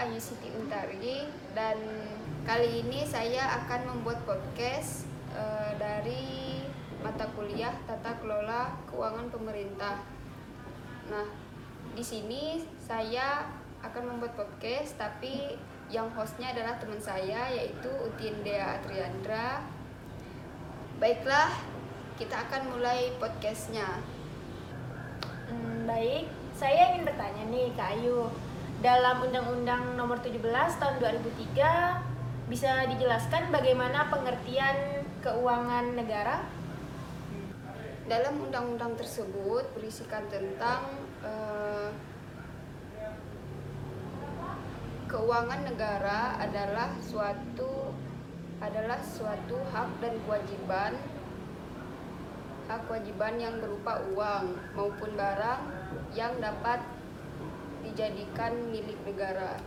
Ayu Siti Untari dan kali ini saya akan membuat podcast uh, dari mata kuliah Tata Kelola Keuangan Pemerintah. Nah, di sini saya akan membuat podcast tapi yang hostnya adalah teman saya yaitu Utin Dea Triandra. Baiklah, kita akan mulai podcastnya. Hmm, baik, saya ingin bertanya nih Kak Ayu. Dalam Undang-Undang Nomor 17 Tahun 2003 bisa dijelaskan bagaimana pengertian keuangan negara? Dalam undang-undang tersebut berisikan tentang uh, keuangan negara adalah suatu adalah suatu hak dan kewajiban hak kewajiban yang berupa uang maupun barang yang dapat dijadikan milik negara.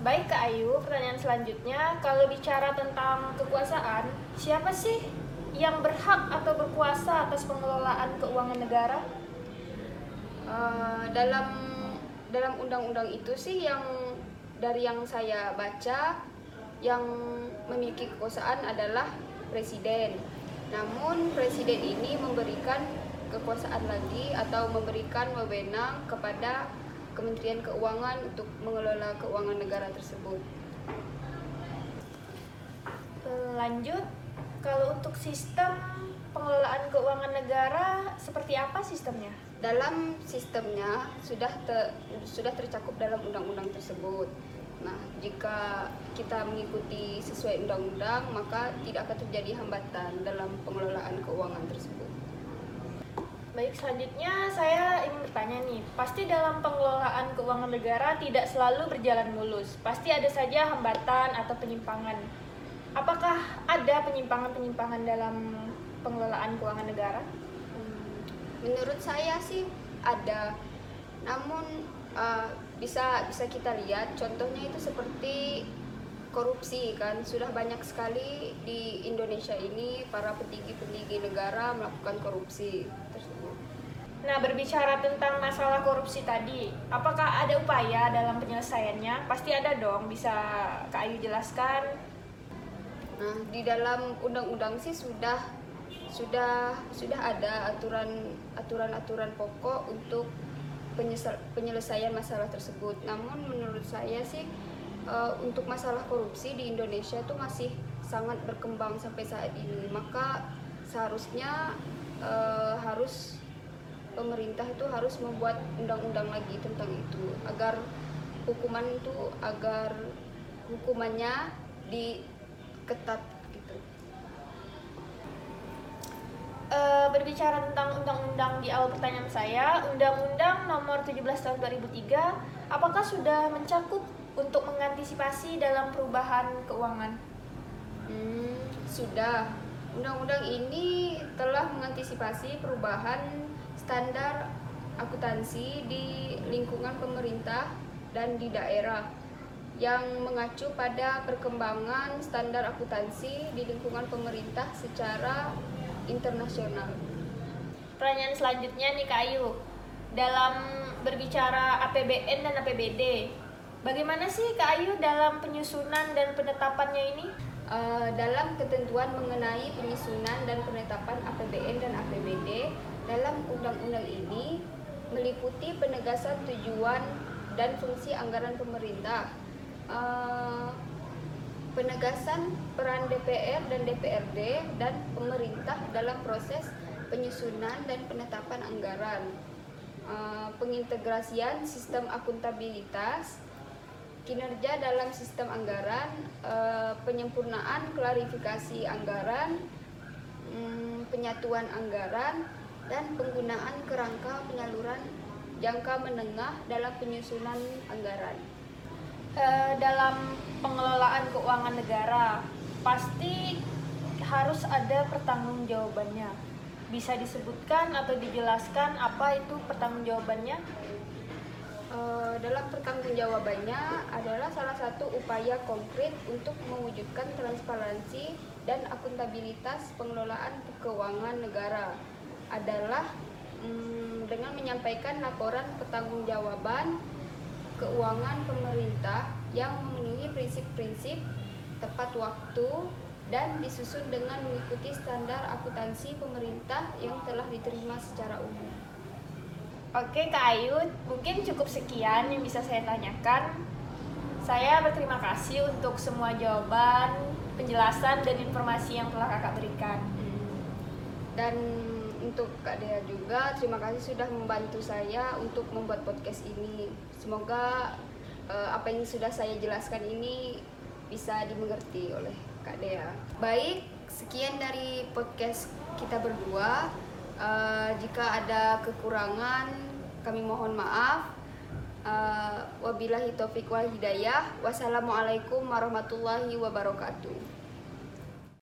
Baik Kak Ayu, pertanyaan selanjutnya, kalau bicara tentang kekuasaan, siapa sih yang berhak atau berkuasa atas pengelolaan keuangan negara? Uh, dalam dalam undang-undang itu sih yang dari yang saya baca yang memiliki kekuasaan adalah presiden namun presiden ini memberikan kekuasaan lagi atau memberikan wewenang kepada Kementerian Keuangan untuk mengelola keuangan negara tersebut. Lanjut, kalau untuk sistem pengelolaan keuangan negara seperti apa sistemnya? Dalam sistemnya sudah te, sudah tercakup dalam undang-undang tersebut. Nah, jika kita mengikuti sesuai undang-undang, maka tidak akan terjadi hambatan dalam pengelolaan keuangan tersebut. Baik, selanjutnya saya ingin bertanya nih, pasti dalam pengelolaan keuangan negara tidak selalu berjalan mulus. Pasti ada saja hambatan atau penyimpangan. Apakah ada penyimpangan-penyimpangan dalam pengelolaan keuangan negara? Hmm, menurut saya sih ada. Namun uh, bisa bisa kita lihat contohnya itu seperti korupsi kan sudah banyak sekali di Indonesia ini para petinggi-petinggi negara melakukan korupsi tersebut. Nah berbicara tentang masalah korupsi tadi, apakah ada upaya dalam penyelesaiannya? Pasti ada dong, bisa Kak Ayu jelaskan? Nah di dalam undang-undang sih sudah sudah sudah ada aturan aturan-aturan pokok untuk penyelesaian masalah tersebut. Namun menurut saya sih uh, untuk masalah korupsi di Indonesia itu masih sangat berkembang sampai saat ini. Maka seharusnya uh, harus pemerintah itu harus membuat undang-undang lagi tentang itu agar hukuman itu agar hukumannya diketat uh, berbicara tentang undang-undang di awal pertanyaan saya, Undang-Undang Nomor 17 Tahun 2003, apakah sudah mencakup untuk mengantisipasi dalam perubahan keuangan? Hmm, sudah. Undang-undang ini telah mengantisipasi perubahan standar akuntansi di lingkungan pemerintah dan di daerah yang mengacu pada perkembangan standar akuntansi di lingkungan pemerintah secara internasional. Pertanyaan selanjutnya nih Kak Ayu, dalam berbicara APBN dan APBD, bagaimana sih Kak Ayu dalam penyusunan dan penetapannya ini? Uh, dalam ketentuan mengenai penyusunan dan penetapan APBN dan APBD dalam undang-undang ini meliputi penegasan tujuan dan fungsi anggaran pemerintah, uh, penegasan peran DPR dan DPRD dan pemerintah dalam proses penyusunan dan penetapan anggaran, uh, pengintegrasian sistem akuntabilitas, kinerja dalam sistem anggaran, uh, penyempurnaan klarifikasi anggaran, um, penyatuan anggaran, dan penggunaan kerangka penyaluran jangka menengah dalam penyusunan anggaran. Uh, dalam pengelolaan keuangan negara pasti harus ada pertanggungjawabannya. Bisa disebutkan atau dijelaskan apa itu pertanggungjawabannya? Uh, dalam pertanggungjawabannya adalah salah satu upaya konkret untuk mewujudkan transparansi dan akuntabilitas pengelolaan keuangan negara adalah mm, dengan menyampaikan laporan pertanggungjawaban keuangan pemerintah yang memenuhi prinsip-prinsip tepat waktu dan disusun dengan mengikuti standar akuntansi pemerintah yang telah diterima secara umum. Oke Kak Ayu, mungkin cukup sekian yang bisa saya tanyakan. Saya berterima kasih untuk semua jawaban, penjelasan, dan informasi yang telah kakak berikan. Dan untuk Kak Dea juga, terima kasih sudah membantu saya untuk membuat podcast ini. Semoga uh, apa yang sudah saya jelaskan ini bisa dimengerti oleh Kak Dea. Baik, sekian dari podcast kita berdua. Uh, jika ada kekurangan, kami mohon maaf. Uh, wabillahi taufiq wal hidayah. Wassalamualaikum warahmatullahi wabarakatuh.